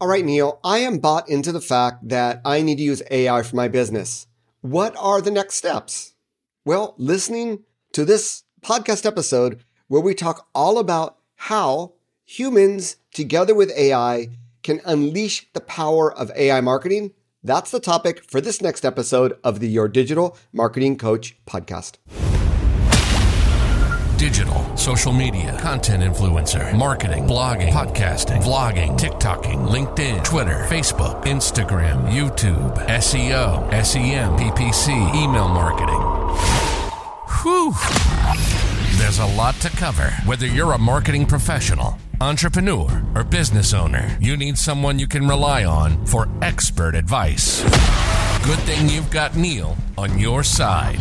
All right, Neal, I am bought into the fact that I need to use AI for my business. What are the next steps? Well, listening to this podcast episode where we talk all about how humans together with AI can unleash the power of AI marketing. That's the topic for this next episode of the Your Digital Marketing Coach podcast digital, social media, content influencer, marketing, blogging, podcasting, vlogging, TikToking, LinkedIn, Twitter, Facebook, Instagram, YouTube, SEO, SEM, PPC, email marketing. Whew. There's a lot to cover. Whether you're a marketing professional, entrepreneur, or business owner, you need someone you can rely on for expert advice. Good thing you've got Neal on your side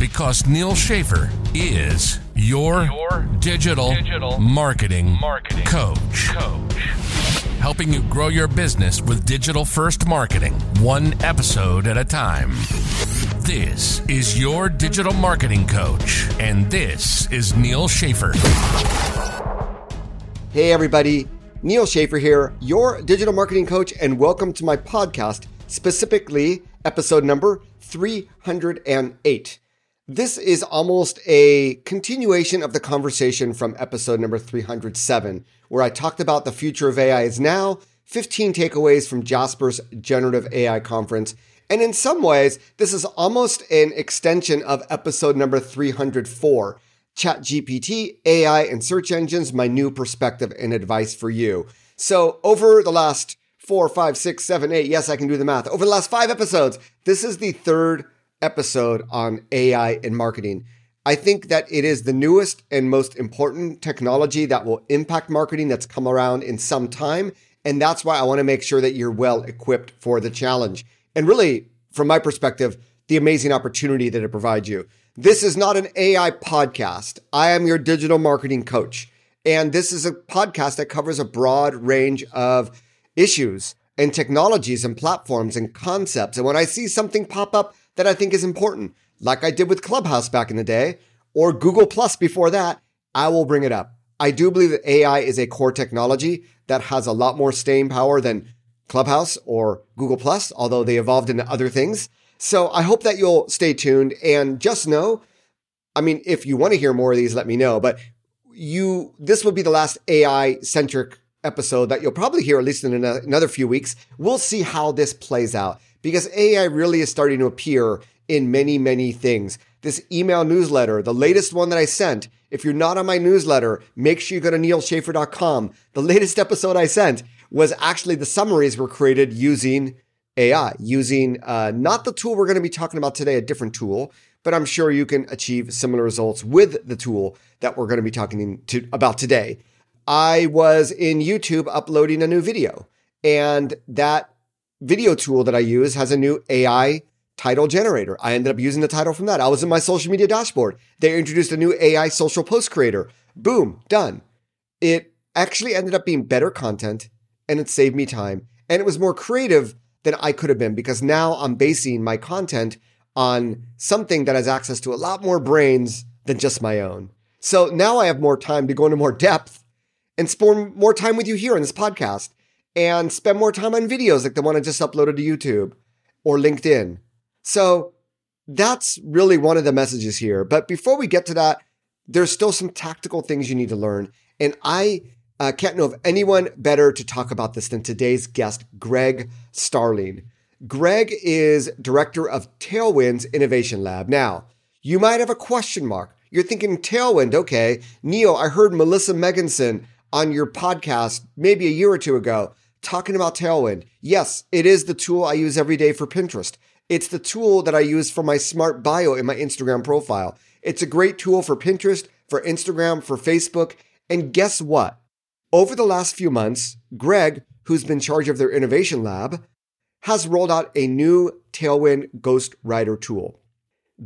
because Neal Schaffer is your, your digital, digital marketing, marketing coach. coach. Helping you grow your business with digital first marketing, one episode at a time. This is your digital marketing coach, and this is Neal Schaffer. Hey, everybody. Neal Schaffer here, your digital marketing coach, and welcome to my podcast, specifically episode number 308. This is almost a continuation of the conversation from episode number 307, where I talked about the future of AI is now, 15 takeaways from Jasper's generative AI conference. And in some ways, this is almost an extension of episode number 304. ChatGPT, AI, and search engines, my new perspective and advice for you. So, over the last four, five, six, seven, eight, yes, I can do the math. Over the last five episodes, this is the third episode on AI and marketing. I think that it is the newest and most important technology that will impact marketing that's come around in some time. And that's why I want to make sure that you're well equipped for the challenge. And really, from my perspective, the amazing opportunity that it provides you. This is not an AI podcast. I am your digital marketing coach. And this is a podcast that covers a broad range of issues and technologies and platforms and concepts. And when I see something pop up that I think is important, like I did with Clubhouse back in the day or Google Plus before that, I will bring it up. I do believe that AI is a core technology that has a lot more staying power than Clubhouse or Google Plus, although they evolved into other things. So I hope that you'll stay tuned and just know, I mean, if you want to hear more of these, let me know, but you, this will be the last AI centric episode that you'll probably hear at least in another few weeks. We'll see how this plays out because AI really is starting to appear in many, many things. This email newsletter, the latest one that I sent, if you're not on my newsletter, make sure you go to nealschaffer.com. The latest episode I sent was actually the summaries were created using AI, using uh, not the tool we're going to be talking about today, a different tool, but I'm sure you can achieve similar results with the tool that we're going to be talking to, about today. I was in YouTube uploading a new video, and that video tool that I use has a new AI title generator. I ended up using the title from that. I was in my social media dashboard. They introduced a new AI social post creator. Boom, done. It actually ended up being better content and it saved me time. And it was more creative than I could have been because now I'm basing my content on something that has access to a lot more brains than just my own. So now I have more time to go into more depth and spend more time with you here in this podcast and spend more time on videos like the one I just uploaded to YouTube or LinkedIn. So that's really one of the messages here. But before we get to that, there's still some tactical things you need to learn. And I uh, can't know of anyone better to talk about this than today's guest, Greg Starling. Greg is director of Tailwind's Innovation Lab. Now, you might have a question mark. You're thinking Tailwind, okay. Neal, I heard Melissa Megginson on your podcast maybe a year or two ago talking about Tailwind. Yes, it is the tool I use every day for Pinterest. It's the tool that I use for my smart bio in my Instagram profile. It's a great tool for Pinterest, for Instagram, for Facebook. And guess what? Over the last few months, Greg, who's been in charge of their innovation lab, has rolled out a new Tailwind Ghostwriter tool.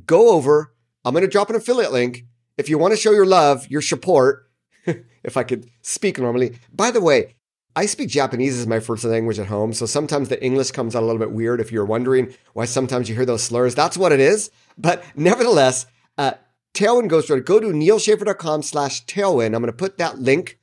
Go over, I'm going to drop an affiliate link. If you want to show your love, your support, if I could speak normally. By the way, I speak Japanese as my first language at home, so sometimes the English comes out a little bit weird if you're wondering why sometimes you hear those slurs. That's what it is. But nevertheless, uh, Tailwind Ghostwriter, go to nealschaffer.com slash tailwind. I'm going to put that link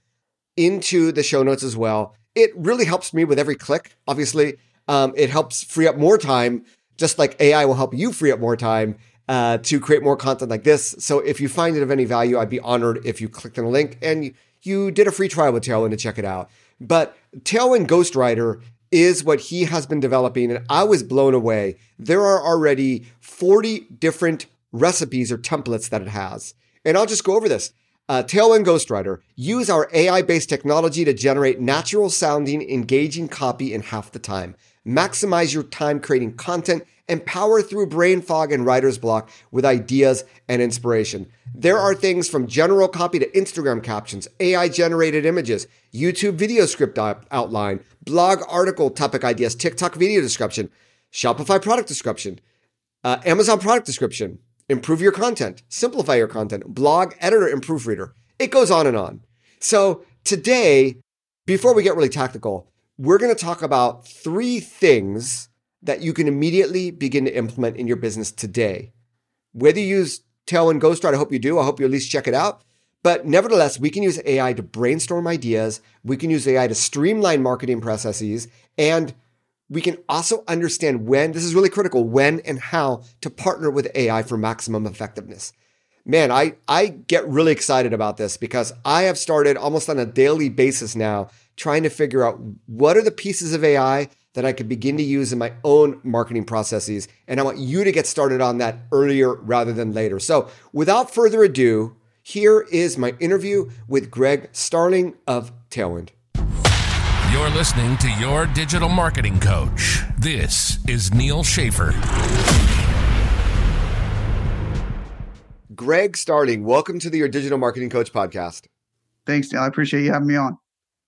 into the show notes as well. it really helps me with every click. Obviously, um, it helps free up more time, just like AI will help you free up more time uh, to create more content like this. So if you find it of any value, I'd be honored if you clicked on the link and you did a free trial with Tailwind to check it out. But Tailwind Ghostwriter is what he has been developing, and I was blown away. There are already 40 different recipes or templates that it has. And I'll just go over this. Uh, Tailwind Ghostwriter, use our AI based technology to generate natural sounding, engaging copy in half the time. Maximize your time creating content and power through brain fog and writer's block with ideas and inspiration. There are things from general copy to Instagram captions, AI generated images, YouTube video script outline, blog article topic ideas, TikTok video description, Shopify product description, uh, Amazon product description, improve your content, simplify your content, blog editor and proofreader. It goes on and on. So today, before we get really tactical, we're going to talk about three things that you can immediately begin to implement in your business today. Whether you use Tailwind Ghostwriter, I hope you do. I hope you at least check it out. But nevertheless, we can use AI to brainstorm ideas. We can use AI to streamline marketing processes. And we can also understand when, this is really critical, when and how to partner with AI for maximum effectiveness. Man, I, I get really excited about this because I have started almost on a daily basis now trying to figure out what are the pieces of AI that I could begin to use in my own marketing processes. And I want you to get started on that earlier rather than later. So without further ado, here is my interview with Greg Starling of Tailwind. You're listening to Your Digital Marketing Coach. This is Neal Schaffer. Greg Starling, welcome to the Your Digital Marketing Coach podcast. Thanks, Neal. I appreciate you having me on.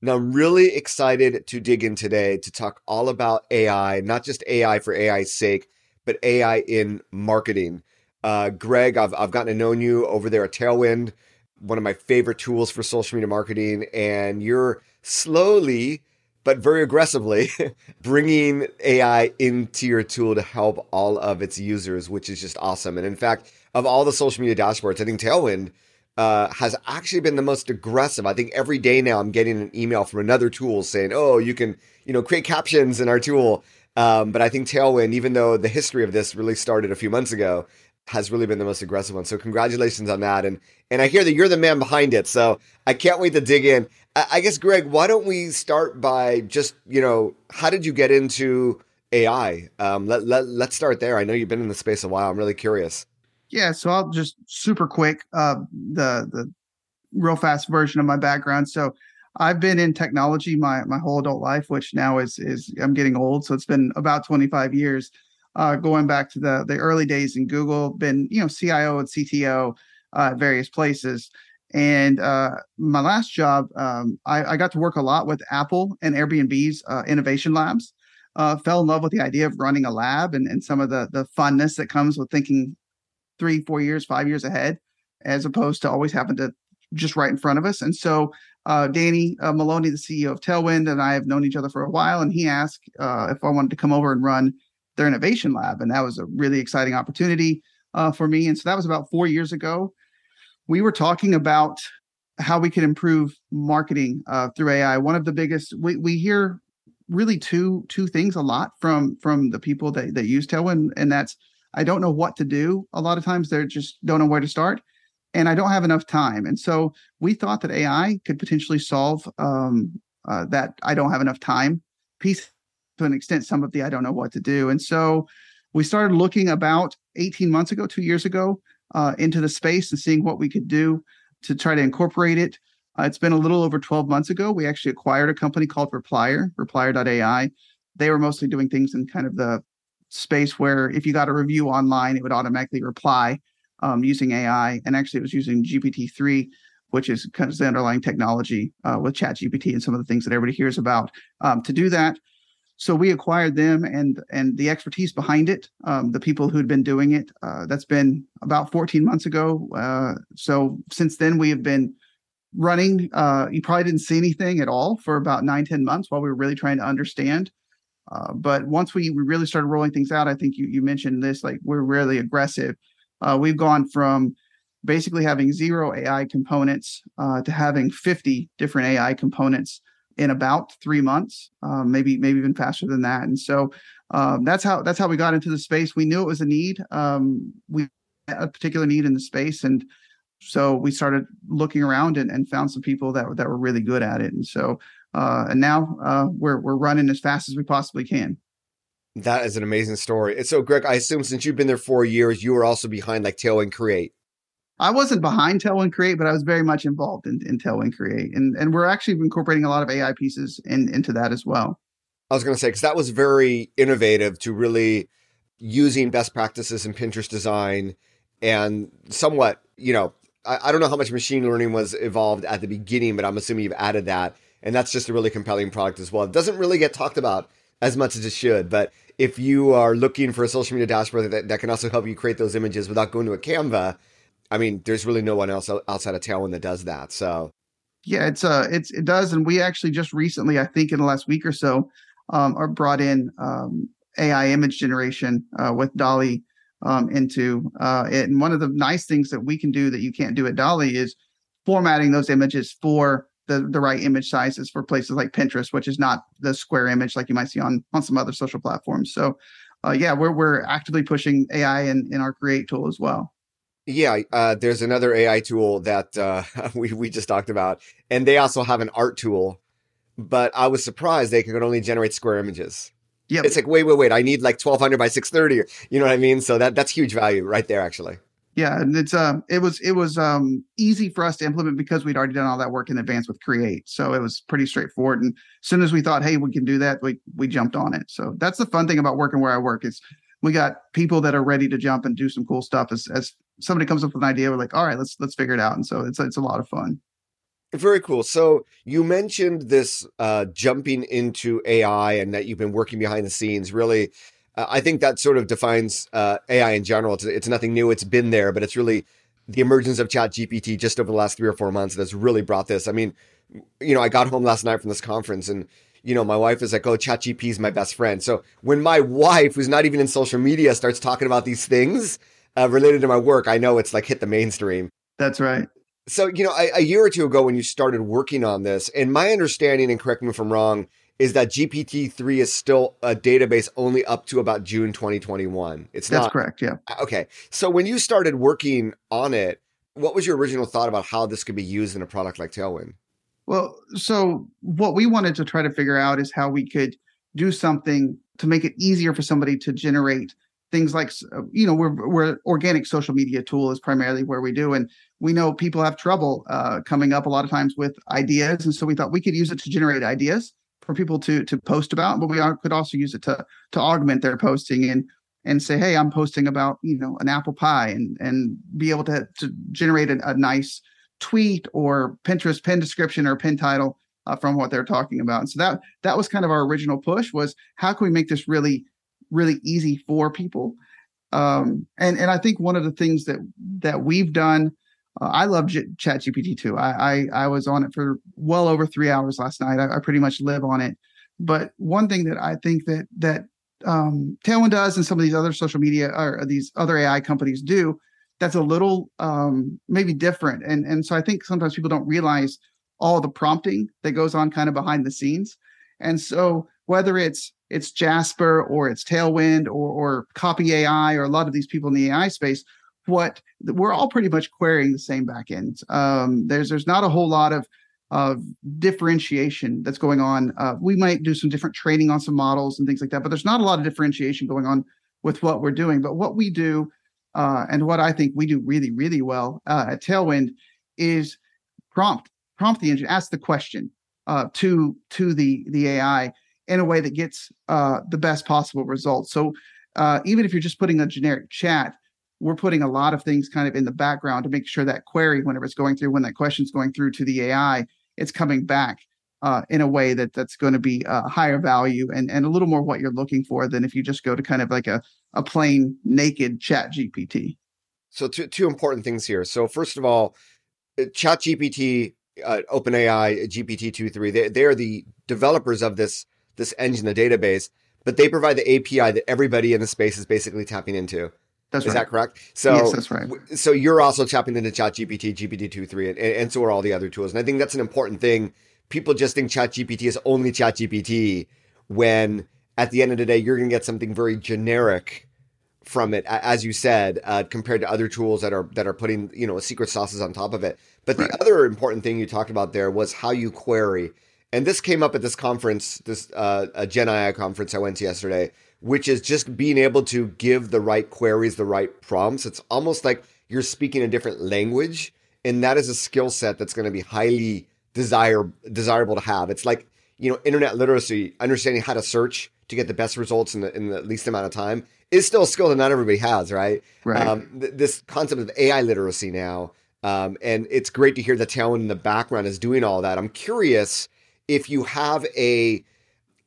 Now, I'm really excited to dig in today to talk all about AI, not just AI for AI's sake, but AI in marketing. Uh, Greg, I've, I've gotten to know you over there at Tailwind, one of my favorite tools for social media marketing, and you're slowly but very aggressively bringing AI into your tool to help all of its users, which is just awesome. And in fact, of all the social media dashboards, I think Tailwind uh, has actually been the most aggressive. I think every day now I'm getting an email from another tool saying, "Oh, you can you know create captions in our tool." Um, but I think Tailwind, even though the history of this really started a few months ago, has really been the most aggressive one. So congratulations on that. And and I hear that you're the man behind it. So I can't wait to dig in. I, I guess Greg, why don't we start by just you know how did you get into AI? Um, let, let let's start there. I know you've been in the space a while. I'm really curious. Yeah, so I'll just super quick uh, the the real fast version of my background. So I've been in technology my my whole adult life, which now is is I'm getting old, so it's been about 25 years. Uh, going back to the the early days in Google, been you know CIO and CTO uh, at various places. And uh, my last job, um, I, I, got to work a lot with Apple and Airbnb's uh, innovation labs. Uh, fell in love with the idea of running a lab and, and some of the the funness that comes with thinking three, four years, five years ahead, as opposed to always having to just right in front of us. And so uh, Danny uh, Maloney, the CEO of Tailwind, and I have known each other for a while, and he asked uh, if I wanted to come over and run their innovation lab, and that was a really exciting opportunity uh, for me. And so that was about four years ago. We were talking about how we can improve marketing uh, through AI. One of the biggest we we hear really two two things a lot from from the people that that use Tailwind, and that's I don't know what to do. A lot of times they just don't know where to start, and I don't have enough time. And so we thought that AI could potentially solve um, uh, that I don't have enough time piece to an extent. Some of the I don't know what to do, and so we started looking about 18 months ago, two years ago, uh, into the space and seeing what we could do to try to incorporate it. Uh, it's been a little over 12 months ago. We actually acquired a company called Replier, Replier.ai. They were mostly doing things in kind of the space where if you got a review online, it would automatically reply um, using AI. And actually, it was using GPT-3, which is kind of the underlying technology uh, with ChatGPT and some of the things that everybody hears about um, to do that. So we acquired them and and the expertise behind it, um, the people who'd been doing it. Uh, that's been about 14 months ago. Uh, so since then, we have been running. Uh, you probably didn't see anything at all for about nine, 10 months while we were really trying to understand uh, but once we, we really started rolling things out, I think you, you mentioned this, like we're really aggressive. Uh, we've gone from basically having zero AI components uh, to having 50 different AI components in about three months, um, maybe maybe even faster than that. And so um, that's how that's how we got into the space. We knew it was a need. Um, we a particular need in the space, and so we started looking around and, and found some people that that were really good at it. And so uh, and now uh, we're we're running as fast as we possibly can. That is an amazing story. And so, Greg, I assume since you've been there four years, you were also behind like Tailwind Create. I wasn't behind Tailwind Create, but I was very much involved in, in Tailwind Create, and and we're actually incorporating a lot of AI pieces in, into that as well. I was going to say because that was very innovative to really using best practices in Pinterest design and somewhat, you know, I, I don't know how much machine learning was evolved at the beginning, but I'm assuming you've added that, and that's just a really compelling product as well. It doesn't really get talked about as much as it should, but if you are looking for a social media dashboard that, that can also help you create those images without going to a Canva, I mean, there's really no one else outside of Tailwind that does that. So, yeah, it's uh, it's it does, and we actually just recently, I think, in the last week or so, um, are brought in um, AI image generation uh, with DALL-E um, into uh, it. And one of the nice things that we can do that you can't do at DALL-E is formatting those images for the the right image sizes for places like Pinterest, which is not the square image like you might see on on some other social platforms. So, uh, yeah, we're we're actively pushing AI in in our Create tool as well. Yeah, uh, there's another AI tool that uh, we we just talked about, and they also have an art tool. But I was surprised they could only generate square images. Yeah, it's like wait, wait, wait. I need like 1200 by 630. You know what I mean? So that that's huge value right there, actually. Yeah, and it's um it was it was um easy for us to implement because we'd already done all that work in advance with Create. So it was pretty straightforward. And as soon as we thought, hey, we can do that, we we jumped on it. So that's the fun thing about working where I work is we got people that are ready to jump and do some cool stuff. As as somebody comes up with an idea, we're like, all right, let's let's figure it out. And so it's it's a lot of fun. Very cool. So you mentioned this uh, jumping into AI and that you've been working behind the scenes. Really, uh, I think that sort of defines uh, AI in general. It's, it's nothing new. It's been there, but it's really the emergence of Chat GPT just over the last three or four months that's really brought this. I mean, you know, I got home last night from this conference and you know, my wife is like, oh, ChatGPT is my best friend. So when my wife, who's not even in social media, starts talking about these things uh, related to my work, I know it's like hit the mainstream. That's right. So, you know, a, a year or two ago when you started working on this, and my understanding, and correct me if I'm wrong, is that GPT-3 is still a database only up to about June 2021. It's That's not. correct. Yeah. Okay. So when you started working on it, what was your original thought about how this could be used in a product like Tailwind? Well, so what we wanted to try to figure out is how we could do something to make it easier for somebody to generate things like uh, you know we're we're organic social media tool is primarily where we do and we know people have trouble uh, coming up a lot of times with ideas and so we thought we could use it to generate ideas for people to to post about but we are, could also use it to to augment their posting and and say hey i'm posting about you know an apple pie and and be able to to generate a, a nice tweet or pinterest pin description or pin title uh, from what they're talking about and so that that was kind of our original push was how can we make this really really easy for people. Um, and and I think one of the things that that we've done, uh, I love J- Chat GPT too. I, I, I was on it for well over three hours last night. I, I, pretty much live on it. But one thing that I think that that um, Tailwind does, and some of these other social media or these other AI companies do, that's a little um, maybe different. And and so I think sometimes people don't realize all the prompting that goes on kind of behind the scenes. And so whether it's it's Jasper or it's Tailwind or, or Copy AI or a lot of these people in the AI space, what we're all pretty much querying the same backend. Um, there's there's not a whole lot of of differentiation that's going on. Uh, we might do some different training on some models and things like that, but there's not a lot of differentiation going on with what we're doing. But what we do, uh, and what I think we do really, really well uh, at Tailwind, is prompt prompt the engine, ask the question uh, to to the the AI, in a way that gets uh, the best possible results. So uh, even if you're just putting a generic chat, we're putting a lot of things kind of in the background to make sure that query, whenever it's going through, when that question's going through to the AI, it's coming back uh, in a way that that's going to be a higher value and, and a little more what you're looking for than if you just go to kind of like a, a plain naked chat GPT. So two, two important things here. So first of all, uh, chat GPT, uh, OpenAI, GPT-2.3, they, they're the developers of this this engine, the database, but they provide the API that everybody in the space is basically tapping into. That's is right. that correct? So yes, that's right. So you're also tapping into ChatGPT, GPT-2.3, and, and so are all the other tools. And I think that's an important thing people just think ChatGPT is only ChatGPT when at the end of the day, you're going to get something very generic from it, as you said, uh, compared to other tools that are that are putting you know secret sauces on top of it. But the right. other important thing you talked about there was how you query, and this came up at this conference, this uh, a Gen AI conference I went to yesterday, which is just being able to give the right queries, the right prompts. It's almost like you're speaking a different language, and that is a skill set that's going to be highly desire desirable to have. It's like you know internet literacy, understanding how to search to get the best results in the, in the least amount of time is still a skill that not everybody has, right? Right. Um, th- this concept of AI literacy now, um, and it's great to hear that Tailwind in the background is doing all that. I'm curious if you have a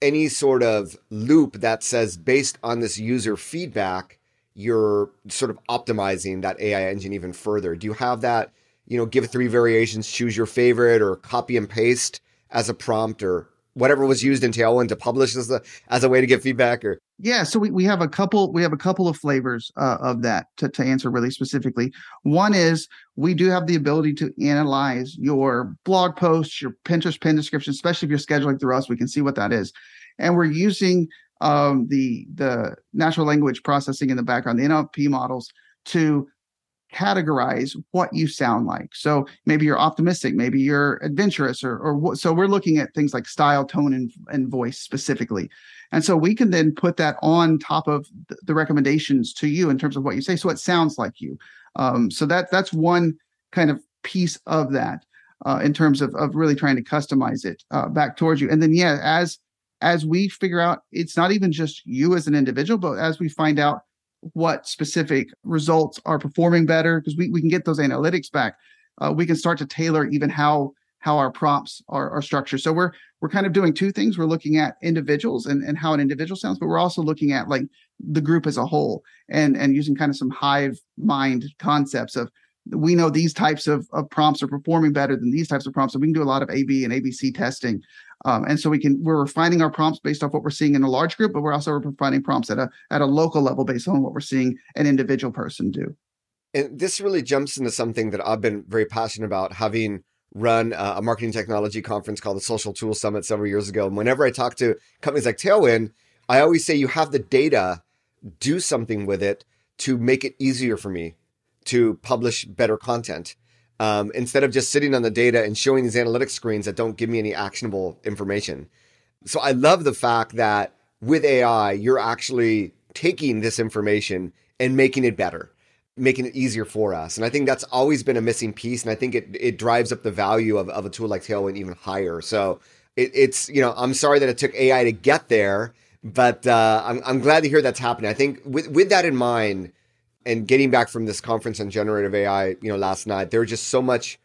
any sort of loop that says based on this user feedback, you're sort of optimizing that AI engine even further. Do you have that? You know, give three variations, choose your favorite, or copy and paste as a prompt, or whatever was used in Tailwind to publish as a as a way to get feedback or yeah so we, we have a couple we have a couple of flavors uh, of that to, to answer really specifically. One is we do have the ability to analyze your blog posts your pinterest pin description especially if you're scheduling through us we can see what that is. And we're using um, the the natural language processing in the background the nlp models to categorize what you sound like. So maybe you're optimistic, maybe you're adventurous, or or what, so we're looking at things like style, tone, and, and voice specifically. And so we can then put that on top of the recommendations to you in terms of what you say, so it sounds like you. Um, so that that's one kind of piece of that uh, in terms of of really trying to customize it uh, back towards you. And then yeah, as as we figure out, it's not even just you as an individual, but as we find out what specific results are performing better because we, we can get those analytics back. Uh, we can start to tailor even how how our prompts are, are structured. So we're we're kind of doing two things. We're looking at individuals and, and how an individual sounds but we're also looking at like the group as a whole and and using kind of some hive mind concepts of we know these types of, of prompts are performing better than these types of prompts. So we can do a lot of a b and abc testing um, and so we can we're refining our prompts based off what we're seeing in a large group, but we're also refining prompts at a at a local level based on what we're seeing an individual person do. And this really jumps into something that I've been very passionate about, having run a marketing technology conference called the Social Tools Summit several years ago. And whenever I talk to companies like Tailwind, I always say you have the data, do something with it to make it easier for me to publish better content um, instead of just sitting on the data and showing these analytics screens that don't give me any actionable information. So I love the fact that with AI, you're actually taking this information and making it better, making it easier for us. And I think that's always been a missing piece. And I think it, it drives up the value of, of a tool like Tailwind even higher. So it, it's, you know, I'm sorry that it took AI to get there, but uh, I'm, I'm glad to hear that's happening. I think with, with that in mind, and getting back from this conference on generative AI, you know, last night, there was just so much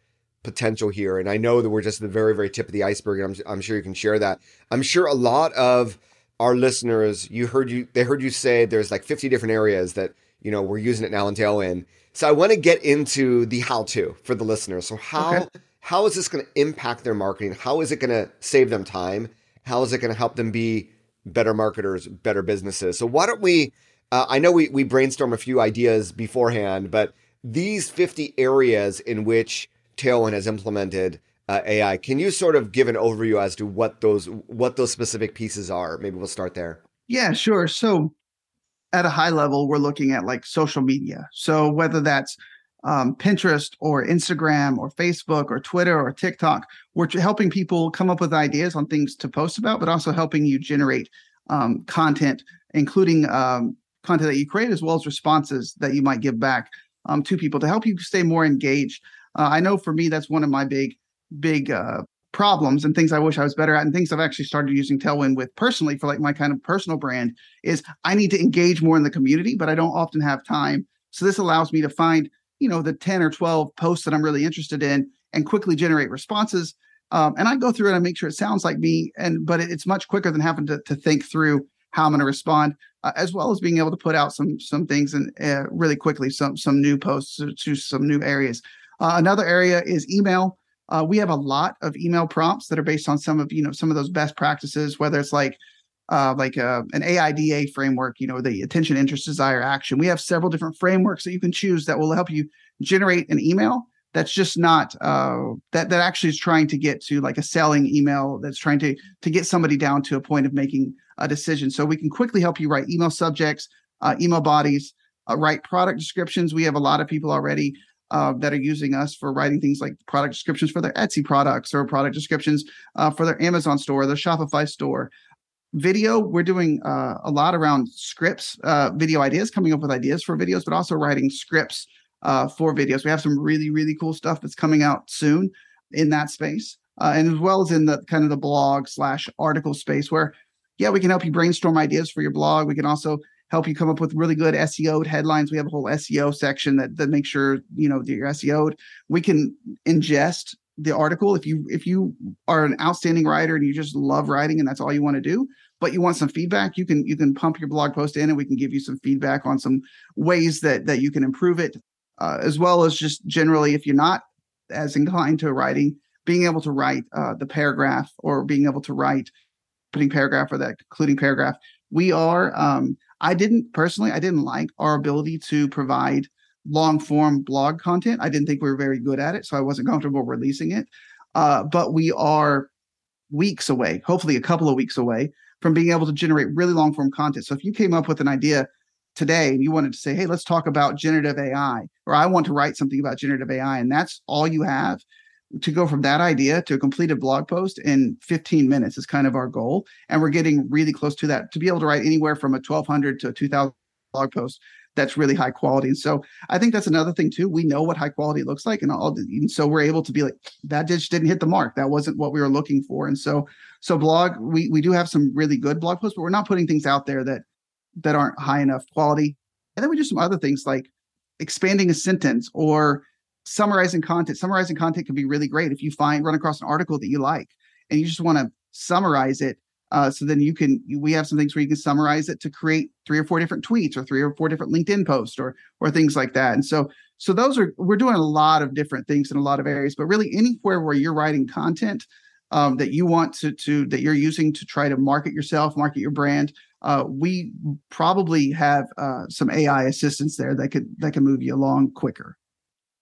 potential here. And I know that we're just the very, very tip of the iceberg. And I'm, I'm sure you can share that. I'm sure a lot of our listeners, you heard you, they heard you say there's like 50 different areas that, you know, we're using it now in Tailwind. So I want to get into the how to for the listeners. So how, okay. how is this going to impact their marketing? How is it going to save them time? How is it going to help them be better marketers, better businesses? So why don't we, uh, I know we, we brainstormed a few ideas beforehand, but these 50 areas in which Tailwind has implemented uh, AI, can you sort of give an overview as to what those what those specific pieces are? Maybe we'll start there. Yeah, sure. So at a high level, we're looking at like social media. So whether that's um, Pinterest or Instagram or Facebook or Twitter or TikTok, we're helping people come up with ideas on things to post about, but also helping you generate um, content, including um, content that you create as well as responses that you might give back um, to people to help you stay more engaged. Uh, I know for me, that's one of my big, big uh, problems and things I wish I was better at, and things I've actually started using Tailwind with personally for like my kind of personal brand is I need to engage more in the community, but I don't often have time. So this allows me to find, you know, the 10 or 12 posts that I'm really interested in and quickly generate responses. Um, and I go through it and make sure it sounds like me. And but it's much quicker than having to, to think through how I'm going to respond, uh, as well as being able to put out some some things and uh, really quickly some some new posts to, to some new areas. Uh, another area is email. Uh, we have a lot of email prompts that are based on some of you know some of those best practices, whether it's like uh, like uh, an AIDA framework, you know, the attention, interest, desire, action. We have several different frameworks that you can choose that will help you generate an email that's just not uh, that that actually is trying to get to like a selling email that's trying to to get somebody down to a point of making a decision. So we can quickly help you write email subjects, uh, email bodies, uh, write product descriptions. We have a lot of people already uh, that are using us for writing things like product descriptions for their Etsy products or product descriptions uh, for their Amazon store, their Shopify store. Video, we're doing uh, a lot around scripts, video ideas, coming up with ideas for videos, but also writing scripts for videos. We have some really, really cool stuff that's coming out soon in that space. Uh, and as well as in the kind of the blog slash article space where, yeah, we can help you brainstorm ideas for your blog. We can also help you come up with really good SEO headlines. We have a whole SEO section that, that makes sure, you know, that you're SEO'd. We can ingest the article if you if you are an outstanding writer and you just love writing and that's all you want to do but you want some feedback you can you can pump your blog post in and we can give you some feedback on some ways that that you can improve it uh, as well as just generally, if you're not as inclined to writing, being able to write uh, the paragraph or being able to write putting paragraph or that concluding paragraph. We are, um, I didn't personally, I didn't like our ability to provide long form blog content. I didn't think we were very good at it, so I wasn't comfortable releasing it. Uh, but we are weeks away, hopefully a couple of weeks away from being able to generate really long form content. So if you came up with an idea today and you wanted to say, hey, let's talk about generative AI, or I want to write something about generative AI, and that's all you have to go from that idea to a completed blog post in 15 minutes is kind of our goal. And we're getting really close to that to be able to write anywhere from a 1200 to a 2000 blog post that's really high quality. And so I think that's another thing too. We know what high quality looks like, and all. And so we're able to be like, that just didn't hit the mark. That wasn't what we were looking for. And so, so blog, we we do have some really good blog posts, but we're not putting things out there that that aren't high enough quality. And then we do some other things like expanding a sentence or summarizing content. Summarizing content can be really great if you find run across an article that you like and you just want to summarize it. Uh, so then you can we have some things where you can summarize it to create three or four different tweets or three or four different LinkedIn posts or or things like that. And so so those are we're doing a lot of different things in a lot of areas, but really anywhere where you're writing content um, that you want to to that you're using to try to market yourself, market your brand, uh, we probably have uh, some AI assistance there that could that can move you along quicker.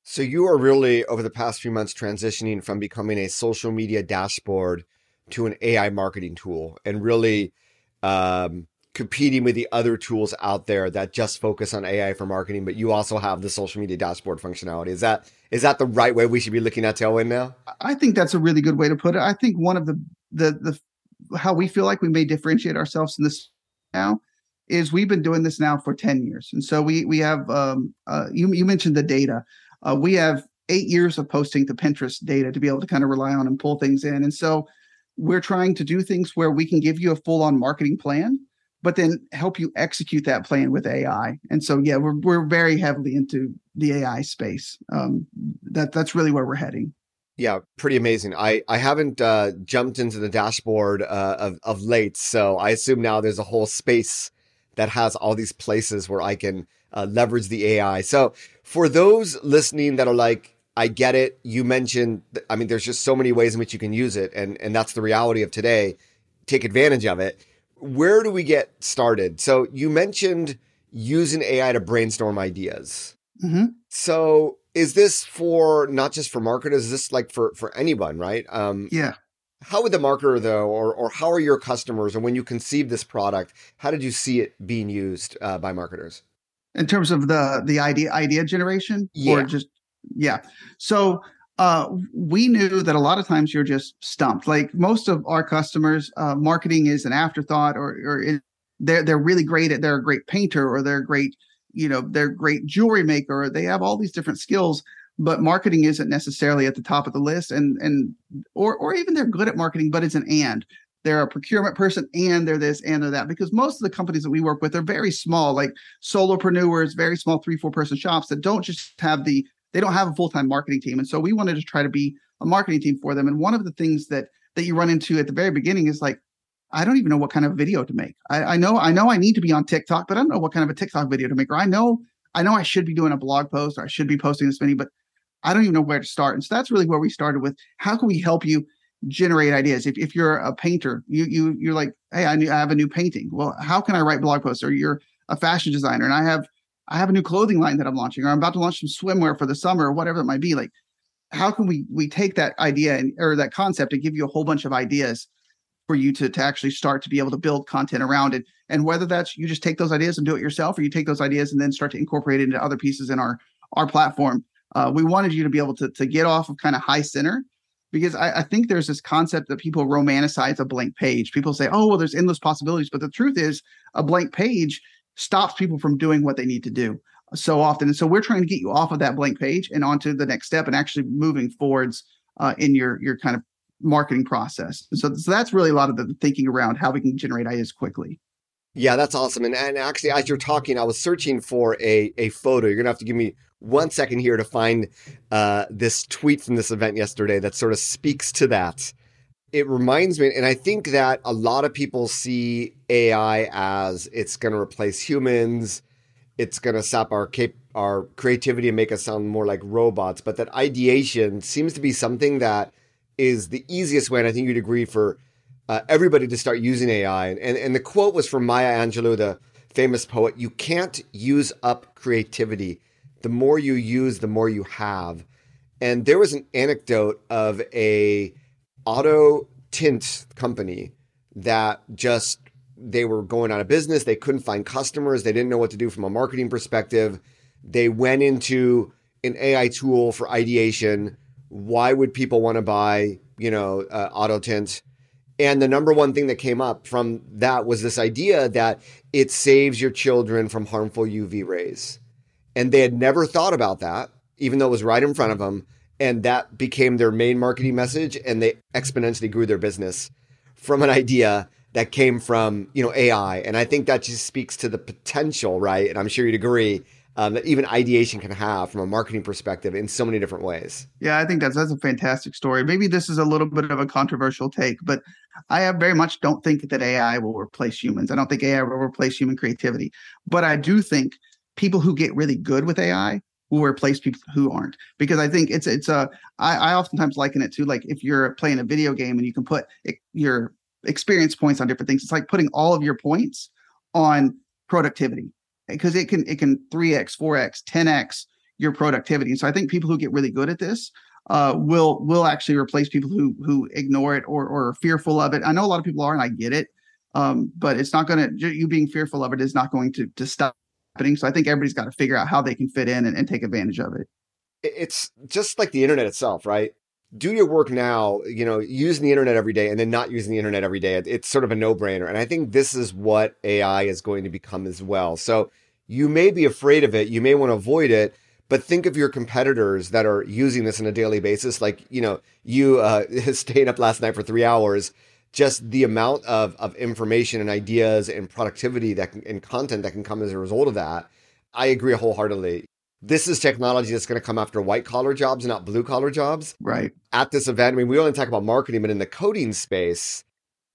So you are really over the past few months transitioning from becoming a social media dashboard to an AI marketing tool, and really um, competing with the other tools out there that just focus on AI for marketing, but you also have the social media dashboard functionality. Is that is that the right way we should be looking at Tailwind now? I think that's a really good way to put it. I think one of the the the how we feel like we may differentiate ourselves in this now is we've been doing this now for 10 years. And so we we have um, uh, you you mentioned the data. Uh, we have 8 years of posting to Pinterest data to be able to kind of rely on and pull things in. And so we're trying to do things where we can give you a full on marketing plan but then help you execute that plan with AI. And so yeah, we're we're very heavily into the AI space. Um, that that's really where we're heading. Yeah, pretty amazing. I I haven't uh, jumped into the dashboard uh, of of late, so I assume now there's a whole space that has all these places where I can uh, leverage the AI. So for those listening that are like, I get it. You mentioned, I mean, there's just so many ways in which you can use it, and and that's the reality of today. Take advantage of it. Where do we get started? So you mentioned using AI to brainstorm ideas. Mm-hmm. So is this for not just for marketers? Is this like for for anyone, right? Um, yeah. How would the marketer though, or or how are your customers, And when you conceived this product, how did you see it being used uh, by marketers? In terms of the the idea idea generation, yeah. or just yeah. So uh, we knew that a lot of times you're just stumped. Like most of our customers, uh, marketing is an afterthought, or or it, they're they're really great at they're a great painter, or they're great you know they're great jewelry maker they have all these different skills but marketing isn't necessarily at the top of the list and and or or even they're good at marketing but it's an and they're a procurement person and they're this and they're that because most of the companies that we work with are very small like solopreneurs very small three four person shops that don't just have the they don't have a full-time marketing team and so we wanted to try to be a marketing team for them and one of the things that that you run into at the very beginning is like I don't even know what kind of video to make. I, I, know I know I need to be on TikTok, but I don't know what kind of a TikTok video to make. Or I know I know I should be doing a blog post or I should be posting this many, but I don't even know where to start. And so that's really where we started with how can we help you generate ideas? If, if you're a painter, you you you're like, hey, I, I have a new painting. Well, how can I write blog posts? Or you're a fashion designer and I have I have a new clothing line that I'm launching, or I'm about to launch some swimwear for the summer, or whatever it might be. Like, how can we we take that idea and or that concept and give you a whole bunch of ideas for you to, to actually start to be able to build content around it and whether that's you just take those ideas and do it yourself or you take those ideas and then start to incorporate it into other pieces in our our platform uh, we wanted you to be able to, to get off of kind of high center because I, I, think there's this concept that people romanticize a blank page. People say, oh, well, there's endless possibilities. But the truth is, a blank page stops people from doing what they need to do so often. And so we're trying to get you off of that blank page and onto the next step and actually moving forwards uh, in your your kind of marketing process. So, so that's really a lot of the thinking around how we can generate ideas quickly. Yeah, that's awesome. And, and actually, as you're talking, I was searching for a, a photo. You're going to have to give me one second here to find uh, this tweet from this event yesterday that sort of speaks to that. It reminds me, and I think that a lot of people see AI as it's going to replace humans, it's going to sap our cap- our creativity and make us sound more like robots. But that ideation seems to be something that is the easiest way, and I think you'd agree for uh, everybody to start using AI. And, and, and the quote was from Maya Angelou, the famous poet You can't use up creativity. The more you use, the more you have. And there was an anecdote of a auto tint company that just they were going out of business. They couldn't find customers. They didn't know what to do from a marketing perspective. They went into an AI tool for ideation. Why would people want to buy, you know, uh, auto tint? And the number one thing that came up from that was this idea that it saves your children from harmful UV rays. And they had never thought about that, even though it was right in front of them. And that became their main marketing message. And they exponentially grew their business from an idea that came from, you know, AI. And I think that just speaks to the potential, right? And I'm sure you'd agree um, that even ideation can have from a marketing perspective in so many different ways. Yeah, I think that's that's a fantastic story. Maybe this is a little bit of a controversial take, but I very much don't think that AI will replace humans. I don't think AI will replace human creativity, but I do think people who get really good with AI will replace people who aren't. Because I think it's it's a I, I oftentimes liken it to like if you're playing a video game and you can put it, your experience points on different things. It's like putting all of your points on productivity. Because it can it can 3x 4x 10x your productivity. So i think people who get really good at this uh, will will actually replace people who who ignore it or or are fearful of it. I know a lot of people are and i get it um, but it's not going to you being fearful of it is not going to to stop happening so i think everybody's got to figure out how they can fit in and, and take advantage of it it's just like the internet itself right do your work now, you know, using the internet every day and then not using the internet every day. It's sort of a no brainer. And I think this is what AI is going to become as well. So you may be afraid of it, you may want to avoid it, but think of your competitors that are using this on a daily basis. Like, you know, you uh, staying up last night for three hours, just the amount of, of information and ideas and productivity that can, and content that can come as a result of that. I agree wholeheartedly this is technology that's going to come after white collar jobs, not blue collar jobs. Right. At this event, I mean, we only talk about marketing, but in the coding space,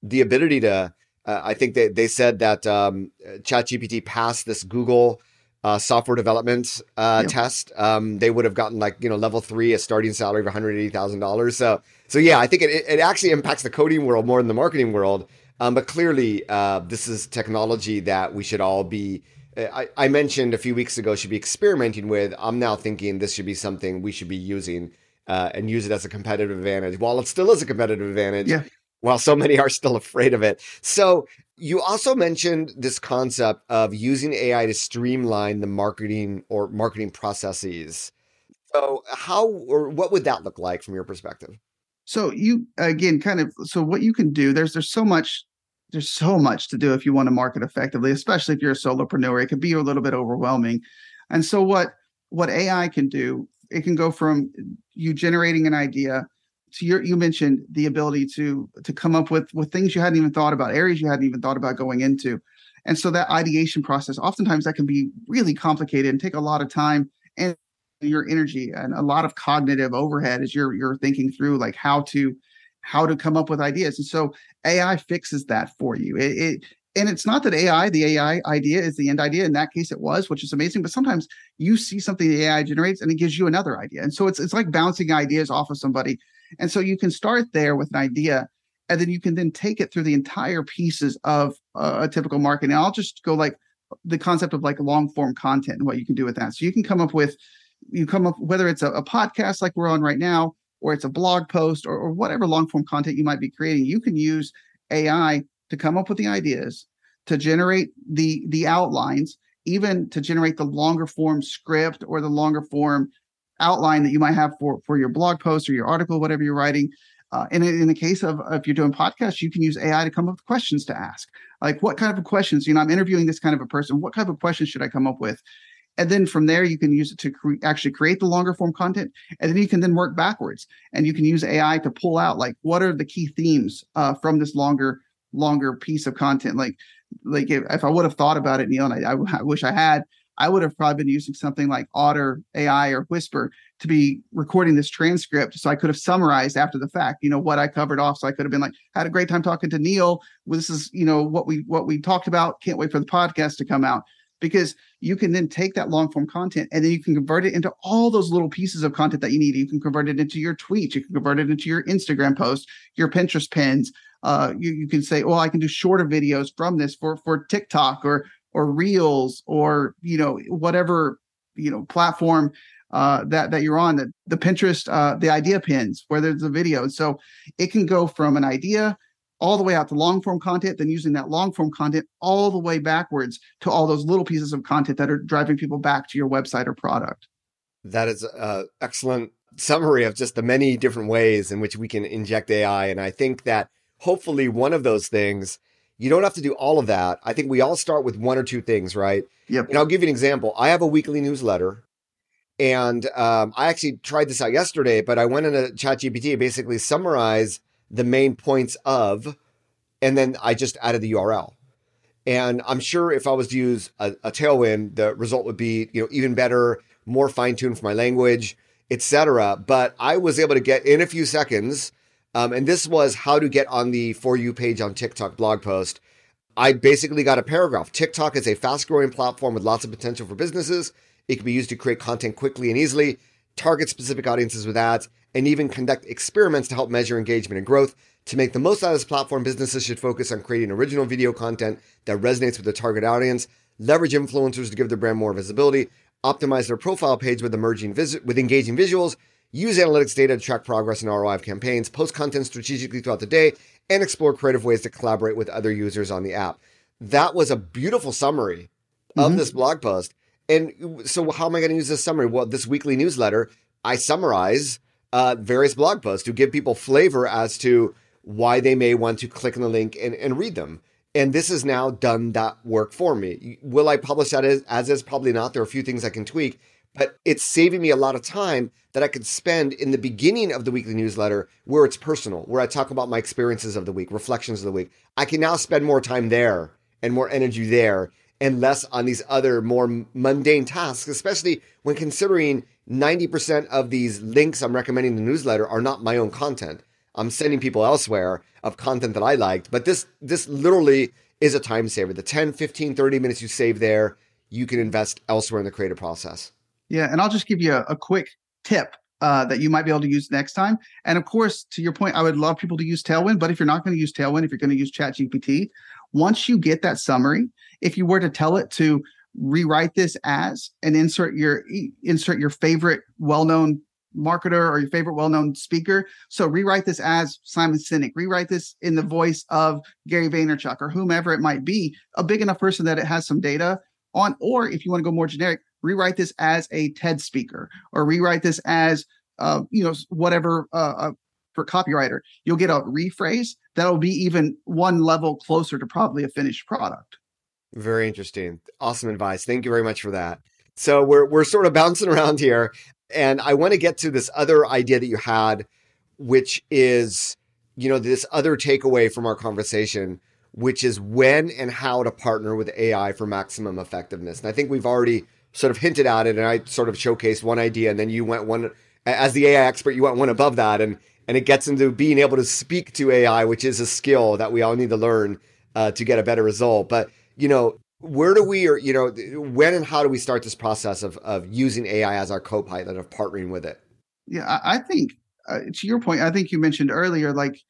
the ability to, uh, I think they, they said that um, ChatGPT passed this Google uh, software development uh, yep. test. Um, they would have gotten like, you know, level three, a starting salary of $180,000. So, so yeah, I think it, it actually impacts the coding world more than the marketing world. Um, but clearly, uh, this is technology that we should all be I, I mentioned a few weeks ago should be experimenting with. I'm now thinking this should be something we should be using uh, and use it as a competitive advantage. While it still is a competitive advantage, yeah. while so many are still afraid of it. So you also mentioned this concept of using AI to streamline the marketing or marketing processes. So how or what would that look like from your perspective? So you again kind of so what you can do there's there's so much there's so much to do if you want to market effectively, especially if you're a solopreneur. It can be a little bit overwhelming. And so what what AI can do, it can go from you generating an idea to your you mentioned the ability to to come up with with things you hadn't even thought about, areas you hadn't even thought about going into. And so that ideation process, oftentimes that can be really complicated and take a lot of time and your energy and a lot of cognitive overhead as you're you're thinking through like how to how to come up with ideas. And so AI fixes that for you. It, it, and it's not that AI, the AI idea is the end idea. In that case, it was, which is amazing. But sometimes you see something the AI generates and it gives you another idea. And so it's it's like bouncing ideas off of somebody. And so you can start there with an idea, and then you can then take it through the entire pieces of uh, a typical market. And I'll just go like the concept of like long form content and what you can do with that. So you can come up with you come up whether it's a, a podcast like we're on right now, or it's a blog post, or, or whatever long form content you might be creating. You can use AI to come up with the ideas, to generate the the outlines, even to generate the longer form script or the longer form outline that you might have for for your blog post or your article, whatever you're writing. Uh, and in, the case of if you're doing podcasts, you can use AI to come up with questions to ask. Like, what kind of questions? You know, I'm interviewing this kind of a person. What kind of questions should I come up with? And then from there, you can use it to cre- actually create the longer form content. And then you can then work backwards, and you can use AI to pull out like what are the key themes uh, from this longer longer piece of content. Like, like if, if I would have thought about it, Neal, and I, I, I wish I had, I would have probably been using something like Otter AI or Whisper to be recording this transcript. So I could have summarized after the fact, you know, what I covered off. So I could have been like, had a great time talking to Neal. This is, you know, what we what we talked about. Can't wait for the podcast to come out. Because you can then take that long form content and then you can convert it into all those little pieces of content that you need. You can convert it into your tweets, you can convert it into your Instagram post, your Pinterest pins. Uh, you, you can say, well, I can do shorter videos from this for for TikTok or or reels or you know whatever you know platform uh, that that you're on the, the pinterest uh, the idea pins where there's a video. So it can go from an idea all the way out to long form content then using that long form content all the way backwards to all those little pieces of content that are driving people back to your website or product. That is an excellent summary of just the many different ways in which we can inject ai and i think that hopefully one of those things you don't have to do all of that. I think we all start with one or two things, right? Yep. And I'll give you an example. I have a weekly newsletter, and um, I actually tried this out yesterday, but I went into ChatGPT and basically summarize the main points of, and then I just added the URL. And I'm sure if I was to use a, a Tailwind, the result would be you know even better, more fine tuned for my language, etc. But I was able to get in a few seconds um, and this was how to get on the For You page on TikTok blog post. I basically got a paragraph. TikTok is a fast growing platform with lots of potential for businesses. It can be used to create content quickly and easily, target specific audiences with ads, and even conduct experiments to help measure engagement and growth. To make the most out of this platform, businesses should focus on creating original video content that resonates with the target audience, leverage influencers to give their brand more visibility, optimize their profile page with emerging visit with engaging visuals, use analytics data to track progress and ROI of campaigns, post content strategically throughout the day, and explore creative ways to collaborate with other users on the app. That was a beautiful summary of mm-hmm. this blog post. And so, how am I going to use this summary? Well, this weekly newsletter, I summarize uh, various blog posts to give people flavor as to why they may want to click on the link and, and read them. And this has now done that work for me. Will I publish that as, as is? Probably not. There are a few things I can tweak, but it's saving me a lot of time that I could spend in the beginning of the weekly newsletter where it's personal, where I talk about my experiences of the week, reflections of the week. I can now spend more time there and more energy there and less on these other more mundane tasks, especially when considering 90% of these links I'm recommending in the newsletter are not my own content. I'm sending people elsewhere of content that I liked, but this this literally is a time saver. The 10, 15, 30 minutes you save there, you can invest elsewhere in the creative process. Yeah, and I'll just give you a, a quick tip uh, that you might be able to use next time. And of course, to your point, I would love people to use Tailwind, but if you're not going to use Tailwind, if you're going to use ChatGPT, once you get that summary, if you were to tell it to rewrite this as and insert your insert your favorite well-known marketer or your favorite well-known speaker. So rewrite this as Simon Sinek, rewrite this in the voice of Gary Vaynerchuk or whomever it might be, a big enough person that it has some data on. Or if you want to go more generic, rewrite this as a TED speaker or rewrite this as uh, you know whatever uh, uh, for copywriter. You'll get a rephrase that'll be even one level closer to probably a finished product. Very interesting. Awesome advice. Thank you very much for that. So we're we're sort of bouncing around here, and I want to get to this other idea that you had, which is you know this other takeaway from our conversation which is when and how to partner with AI for maximum effectiveness. And I think we've already sort of hinted at it, and I sort of showcased one idea, and then you went one as the AI expert, you went one above that, and and it gets into being able to speak to AI, which is a skill that we all need to learn uh, to get a better result. But you know, where do we, or you know, when and how do we start this process of of using AI as our co-pilot of partnering with it? Yeah, I think uh, to your point, I think you mentioned earlier, like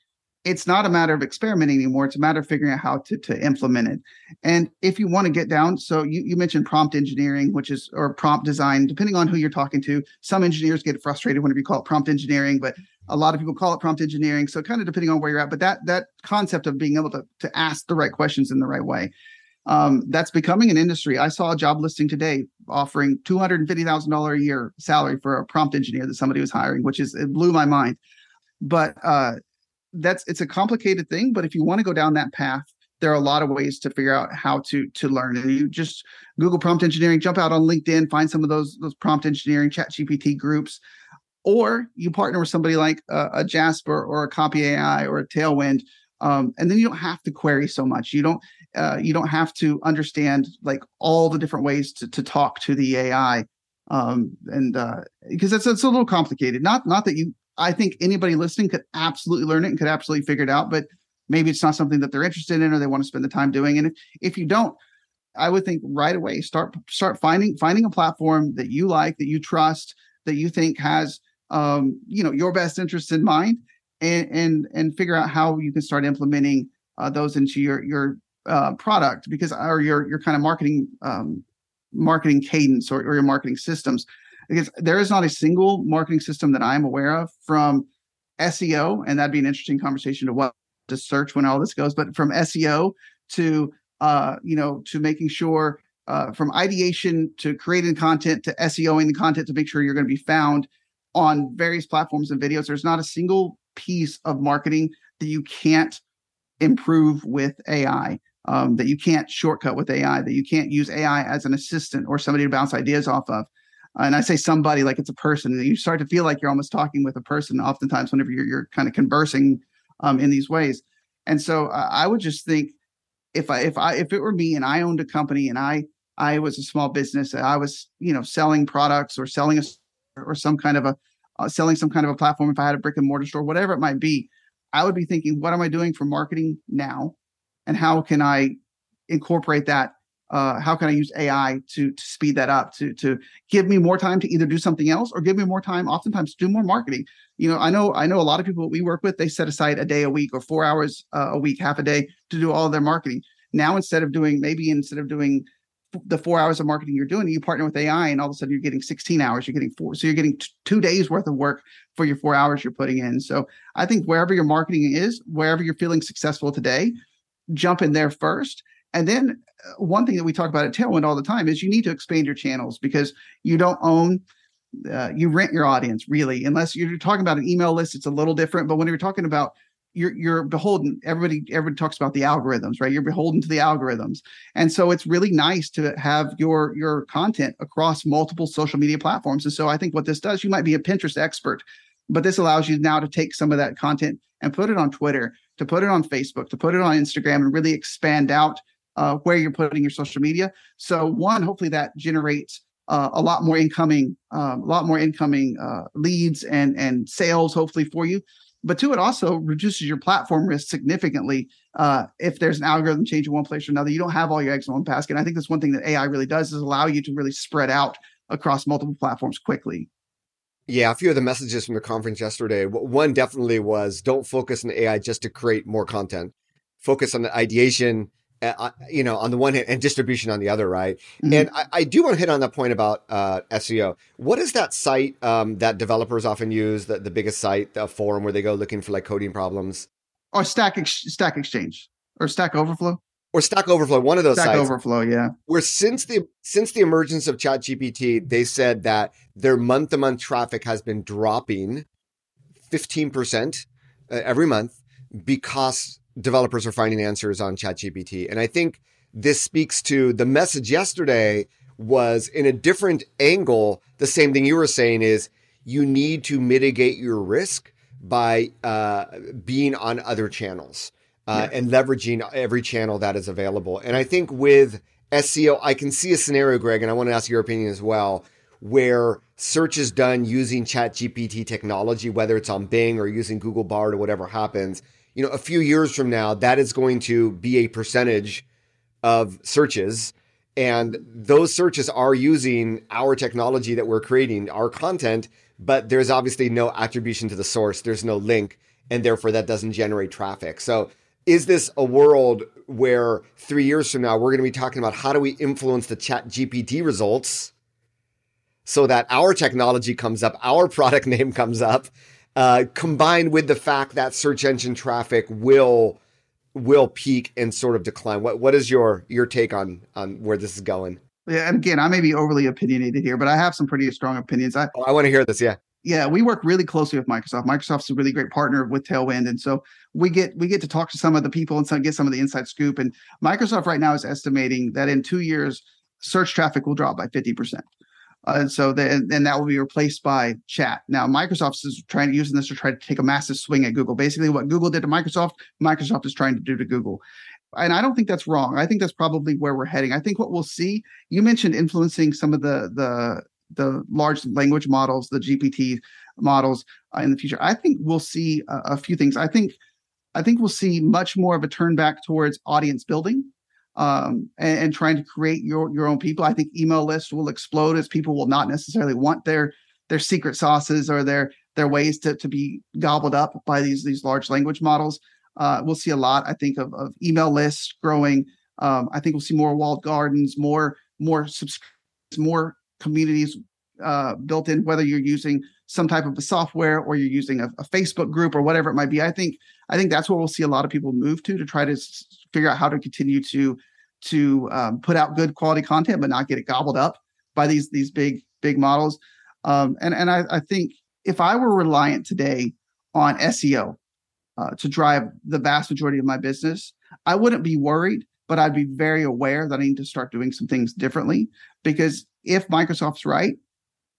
it's not a matter of experimenting anymore. It's a matter of figuring out how to, to implement it. And if you want to get down, so you, you mentioned prompt engineering, which is or prompt design, depending on who you're talking to. Some engineers get frustrated whenever you call it prompt engineering, but a lot of people call it prompt engineering. So kind of depending on where you're at. But that that concept of being able to, to ask the right questions in the right way. Um, that's becoming an industry. I saw a job listing today offering two hundred and fifty thousand dollar a year salary for a prompt engineer that somebody was hiring, which is it blew my mind. But uh, that's it's a complicated thing but if you want to go down that path there are a lot of ways to figure out how to to learn. And you just google prompt engineering jump out on linkedin find some of those those prompt engineering chat gpt groups or you partner with somebody like a, a jasper or a copy ai or a tailwind um, and then you don't have to query so much. You don't uh, you don't have to understand like all the different ways to, to talk to the ai um, and because uh, it's, it's a little complicated. Not not that you I think anybody listening could absolutely learn it and could absolutely figure it out, but maybe it's not something that they're interested in or they want to spend the time doing. And if, if you don't, I would think right away start start finding finding a platform that you like, that you trust, that you think has um, you know your best interests in mind, and and and figure out how you can start implementing uh, those into your your uh, product because or your your kind of marketing um, marketing cadence or, or your marketing systems because there is not a single marketing system that I'm aware of from SEO, and that'd be an interesting conversation to what to search when all this goes, but from SEO to uh, you know, to making sure uh, from ideation to creating content to SEOing the content to make sure you're going to be found on various platforms and videos. There's not a single piece of marketing that you can't improve with AI, um, that you can't shortcut with AI, that you can't use AI as an assistant or somebody to bounce ideas off of and I say somebody like it's a person, and you start to feel like you're almost talking with a person. Oftentimes, whenever you're you're kind of conversing um, in these ways, and so uh, I would just think if I if I if it were me and I owned a company and I I was a small business, I was you know selling products or selling a or some kind of a uh, selling some kind of a platform. If I had a brick and mortar store, whatever it might be, I would be thinking, what am I doing for marketing now, and how can I incorporate that uh, how can I use AI to to speed that up to to give me more time to either do something else or give me more time, oftentimes to do more marketing. You know, I know I know a lot of people we work with they set aside a day a week or four hours uh, a week, half a day to do all their marketing. Now instead of doing maybe instead of doing the four hours of marketing you're doing, you partner with AI, and all of a sudden you're getting 16 hours. You're getting four, so you're getting t- two days worth of work for your four hours you're putting in. So I think wherever your marketing is, wherever you're feeling successful today, jump in there first and then uh, one thing that we talk about at Tailwind all the time is you need to expand your channels because you don't own uh, you rent your audience really unless you're talking about an email list it's a little different. But when you're talking about you're you're beholden everybody everybody talks about the algorithms right? You're beholden to the algorithms. And so it's really nice to have your your content across multiple social media platforms. And so i think what this does you might be a pinterest expert but this allows you now to take some of that content and put it on twitter to put it on facebook to put it on instagram and really expand out uh, where you're putting your social media. So one, hopefully that generates uh, a lot more incoming, um, a lot more incoming uh, leads and and sales, hopefully for you. But two, it also reduces your platform risk significantly. Uh, if there's an algorithm change in one place or another, you don't have all your eggs in one basket. And I think that's one thing that AI really does is allow you to really spread out across multiple platforms quickly. Yeah, a few of the messages from the conference yesterday. One definitely was don't focus on AI just to create more content. Focus on the ideation, uh, you know, on the one hand, and distribution on the other, right? Mm-hmm. And I, I, do want to hit on that point about uh, SEO. What is that site um, that developers often use, the, the biggest site, the forum where they go looking for like coding problems? Or Stack Ex- Stack Exchange or Stack Overflow? Or Stack Overflow, one of those Stack sites. Overflow, yeah. Where since the since the emergence of ChatGPT, they said that their month to month traffic has been dropping fifteen percent uh, every month because developers are finding answers on ChatGPT. And I think this speaks to the message yesterday was in a different angle. The same thing you were saying is you need to mitigate your risk by uh, being on other channels uh, and leveraging every channel that is available. And I think with SEO, I can see a scenario, Greg, and I want to ask your opinion as well, where search is done using ChatGPT technology, whether it's on Bing or using Google Bard or whatever happens you know, a few years from now, that is going to be a percentage of searches. And those searches are using our technology that we're creating, our content, but there's obviously no attribution to the source. There's no link. and therefore that doesn't generate traffic. So is this a world where three years from now we're going to be talking about how do we influence the chat GPT results so that our technology comes up, our product name comes up, uh, combined with the fact that search engine traffic will will peak and sort of decline. What what is your your take on on where this is going? Yeah, and again, I may be overly opinionated here, but I have some pretty strong opinions. I oh, I want to hear this. Yeah. Yeah, we work really closely with Microsoft. Microsoft's a really great partner with Tailwind, and so we get we get to talk to some of the people and some, get some of the inside scoop. And Microsoft right now is estimating that in two years, search traffic will drop by fifty percent. Uh, and so then that will be replaced by chat. Now Microsoft is trying to using this to try to take a massive swing at Google. Basically, what Google did to Microsoft, Microsoft is trying to do to Google. And I don't think that's wrong. I think that's probably where we're heading. I think what we'll see, you mentioned influencing some of the the the large language models, the GPT models uh, in the future. I think we'll see a, a few things. I think I think we'll see much more of a turn back towards audience building um, and, and, trying to create your your own people. I think email lists will explode as people will not necessarily want their their secret sauces or their their ways to to be gobbled up by these these large language models. Uh, we'll see a lot, I think, of, of email lists growing. Um, I think we'll see more walled gardens, more more subscriptions, more communities uh, built in. Whether you're using some type of a software or you're using a, a Facebook group or whatever it might be, I think I think that's where we'll see a lot of people move to to try to figure out how to continue to to um, put out good quality content, but not get it gobbled up by these these big big models. Um, and and I, I, think if I were reliant today on SEO uh, to drive the vast majority of my business, I wouldn't be worried, but I'd be very aware that I need to start doing some things differently. Because if Microsoft's right,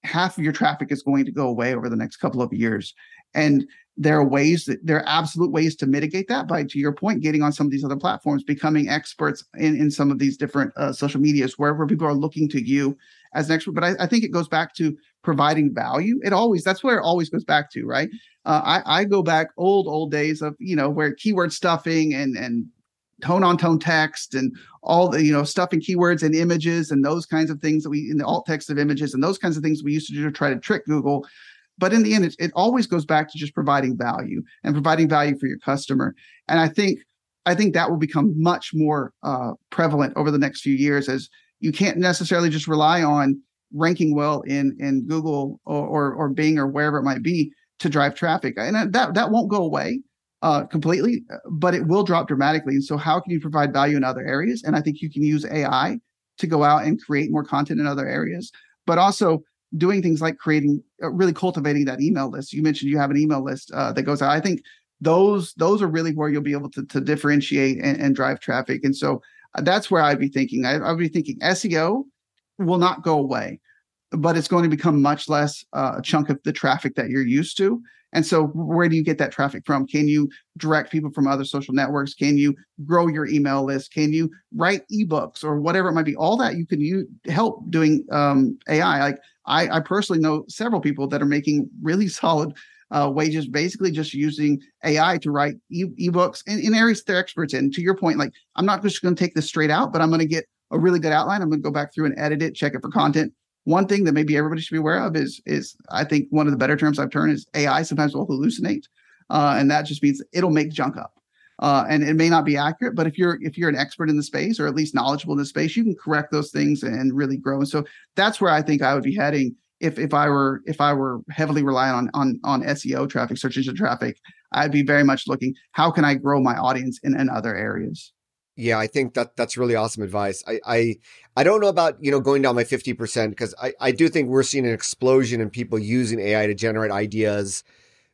half of your traffic is going to go away over the next couple of years. And there are ways that there are absolute ways to mitigate that by to your point getting on some of these other platforms becoming experts in, in some of these different uh, social medias wherever people are looking to you as an expert. But I, I, think it goes back to providing value. It always that's where it always goes back to right? Uh, I, I go back old old days of you know where keyword stuffing and and tone on tone text and all the you know stuffing keywords and images and those kinds of things that we in the alt text of images and those kinds of things we used to do to try to trick google but in the end, it, it always goes back to just providing value and providing value for your customer. And I think I think that will become much more uh, prevalent over the next few years as you can't necessarily just rely on ranking well in in Google or, or, or Bing or wherever it might be to drive traffic. And that that won't go away uh, completely, but it will drop dramatically. And so, how can you provide value in other areas? And I think you can use AI to go out and create more content in other areas, but also doing things like creating uh, really cultivating that email list you mentioned you have an email list uh, that goes out i think those those are really where you'll be able to, to differentiate and, and drive traffic and so uh, that's where i'd be thinking I, would be thinking seo will not go away but it's going to become much less uh, a chunk of the traffic that you're used to and so, where do you get that traffic from? Can you direct people from other social networks? Can you grow your email list? Can you write ebooks or whatever it might be? All that you can help doing um, AI. Like I, I personally know several people that are making really solid uh, wages, basically just using AI to write e- ebooks in, in areas they're experts in. To your point, like I'm not just going to take this straight out, but I'm going to get a really good outline. I'm going to go back through and edit it, check it for content, one thing that maybe everybody should be aware of is is I think one of the better terms I've turned is AI sometimes will hallucinate, uh, and that just means it'll make junk up. Uh, and it may not be accurate, but if you're if you're an expert in the space or at least knowledgeable in the space, you can correct those things and really grow. And so that's where I think I would be heading if if I were if I were heavily reliant on on on SEO traffic, search engine traffic. I'd be very much looking how can I grow my audience in, in other areas. Yeah, I think that that's really awesome advice. I I, I don't know about you know going down my fifty percent because I I do think we're seeing an explosion in people using AI to generate ideas,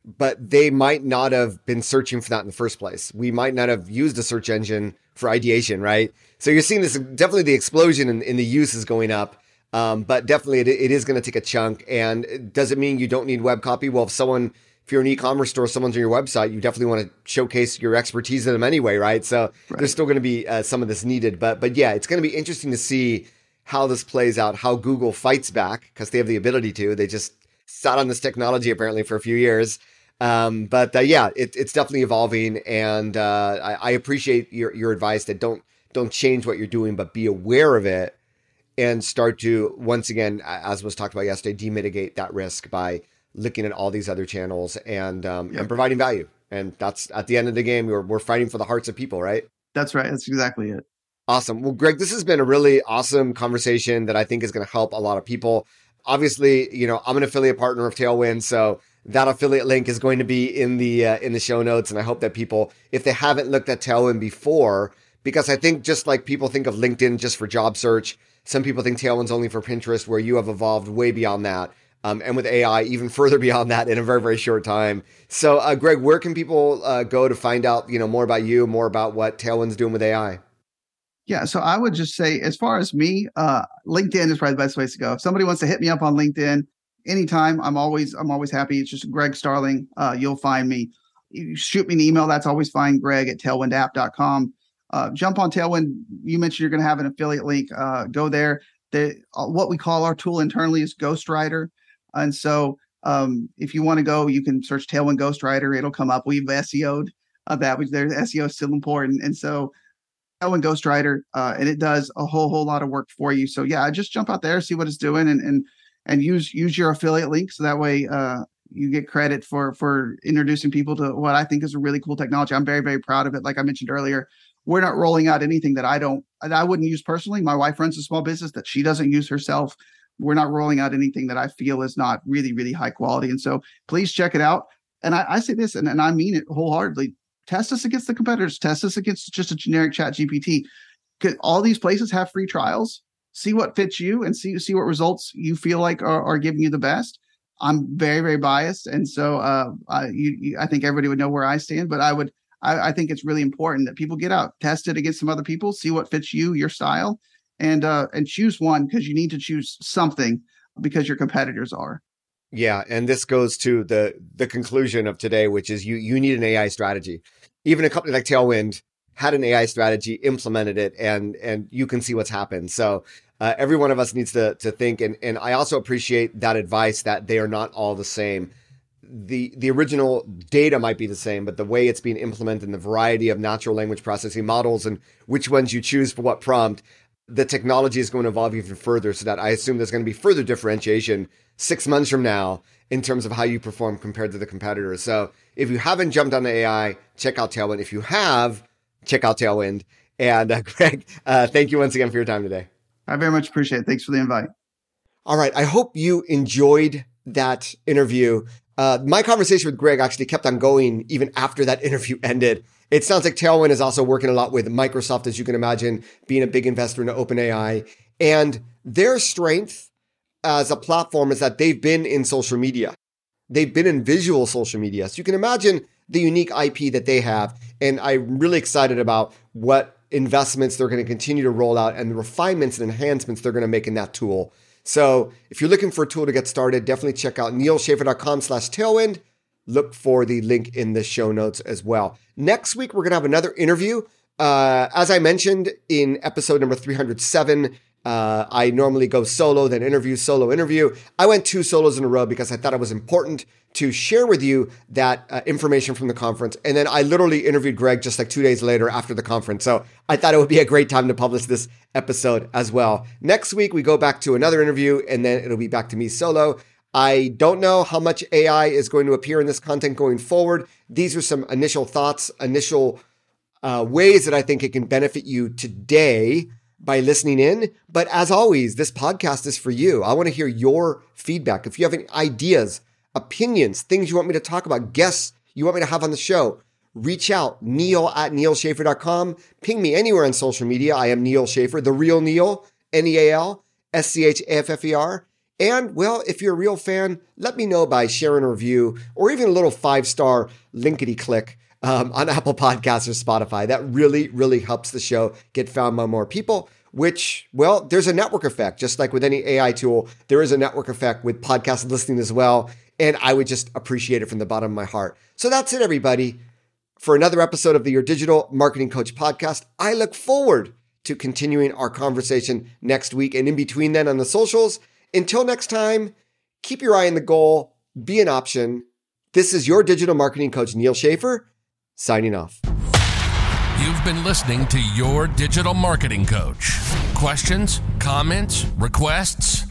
but they might not have been searching for that in the first place. We might not have used a search engine for ideation, right? So you're seeing this definitely the explosion in, in the use is going up. Um, but definitely it, it is going to take a chunk. And does it mean you don't need web copy? Well, if someone if you're an e-commerce store, someone's on your website, you definitely want to showcase your expertise in them anyway, right? So right. there's still going to be uh, some of this needed, but but yeah, it's going to be interesting to see how this plays out, how Google fights back because they have the ability to. They just sat on this technology apparently for a few years. Um, but uh, yeah, it, it's definitely evolving, and uh, I, I, appreciate your your advice that don't don't change what you're doing, but be aware of it and start to once again, as was talked about yesterday, demitigate that risk by looking at all these other channels and um, yep. and providing value. And that's at the end of the game, we're, we're fighting for the hearts of people, right? That's right. That's exactly it. Awesome. Well, Greg, this has been a really awesome conversation that I think is going to help a lot of people. Obviously, you know, I'm an affiliate partner of Tailwind, so that affiliate link is going to be in the uh, in the show notes and I hope that people if they haven't looked at Tailwind before because I think just like people think of LinkedIn just for job search, some people think Tailwind's only for Pinterest where you have evolved way beyond that. Um, and with AI, even further beyond that in a very, very short time. So, uh, Greg, where can people uh, go to find out, you know, more about you, more about what Tailwind's doing with AI? Yeah, so I would just say, as far as me, uh, LinkedIn is probably the best place to go. If somebody wants to hit me up on LinkedIn, anytime, I'm always I'm always happy. It's just Greg Starling. Uh, you'll find me. You shoot me an email. That's always fine. Greg at tailwindapp.com. Uh, jump on Tailwind. You mentioned you're going to have an affiliate link. Uh, go there. The, uh, what we call our tool internally is Ghostwriter. And so um, if you want to go, you can search Tailwind Ghostwriter. It'll come up. We've SEO'd uh, that, which there's SEO is still important. And so Tailwind Ghostwriter, uh, and it does a whole whole lot of work for you. So yeah, just jump out there, see what it's doing, and and and use use your affiliate link so that way uh, you get credit for for introducing people to what I think is a really cool technology. I'm very very proud of it. Like I mentioned earlier, we're not rolling out anything that I don't that I wouldn't use personally. My wife runs a small business that she doesn't use herself. We're not rolling out anything that I feel is not really really high quality. And so please check it out. And I, I say this, and, and I mean it wholeheartedly. Test us against the competitors. Test us against just a generic Chat GPT. All these places have free trials. See what fits you and see see what results you feel like are, are giving you the best. I'm very very biased, and so uh, I, you, you, I think everybody would know where I stand. But I would I, I, think it's really important that people get out, test it against some other people, see what fits you, your style, and uh, and choose one because you need to choose something because your competitors are. Yeah, and this goes to the the conclusion of today, which is you you need an AI strategy. Even a company like Tailwind had an AI strategy, implemented it, and and you can see what's happened. So uh, every one of us needs to to think, and and I also appreciate that advice that they are not all the same the the original data might be the same, but the way it's being implemented and the variety of natural language processing models and which ones you choose for what prompt, the technology is going to evolve even further. So that I assume there's going to be further differentiation six months from now in terms of how you perform compared to the competitors. So if you haven't jumped on the AI, check out Tailwind. If you have, check out Tailwind. And uh, Greg, uh, thank you once again for your time today. I very much appreciate it. Thanks for the invite. All right. I hope you enjoyed that interview. Uh, my conversation with Greg actually kept on going even after that interview ended. It sounds like Tailwind is also working a lot with Microsoft, as you can imagine, being a big investor into OpenAI. And their strength as a platform is that they've been in social media. They've been in visual social media. So you can imagine the unique IP that they have. And I'm really excited about what investments they're going to continue to roll out and the refinements and enhancements they're going to make in that tool. So if you're looking for a tool to get started, definitely check out nealschaffer.com slash tailwind. Look for the link in the show notes as well. Next week, we're going to have another interview. Uh, as I mentioned in episode number 307, uh, I normally go solo, then interview, solo, interview. I went two solos in a row because I thought it was important to share with you that uh, information from the conference. And then I literally interviewed Greg just like two days later after the conference. So I thought it would be a great time to publish this episode as well. Next week, we go back to another interview and then it'll be back to me solo. I don't know how much AI is going to appear in this content going forward. These are some initial thoughts, initial uh, ways that I think it can benefit you today by listening in. But as always, this podcast is for you. I want to hear your feedback. If you have any ideas, opinions, things you want me to talk about, guests you want me to have on the show, reach out, neal at nealschaffer.com. Ping me anywhere on social media. I am Neal Schaffer, the real Neal, N E A L S C H A F F E R. And well, if you're a real fan, let me know by sharing a review or even a little five star linkety click um, on Apple Podcasts or Spotify. That really, really helps the show get found by more people. Which, well, there's a network effect. Just like with any AI tool, there is a network effect with podcast listening as well. And I would just appreciate it from the bottom of my heart. So that's it, everybody. For another episode of the Your Digital Marketing Coach podcast, I look forward to continuing our conversation next week and in between then on the socials. Until next time, keep your eye on the goal, be an option. This is your digital marketing coach, Neal Schaffer signing off. You've been listening to Your Digital Marketing Coach. Questions, comments, requests?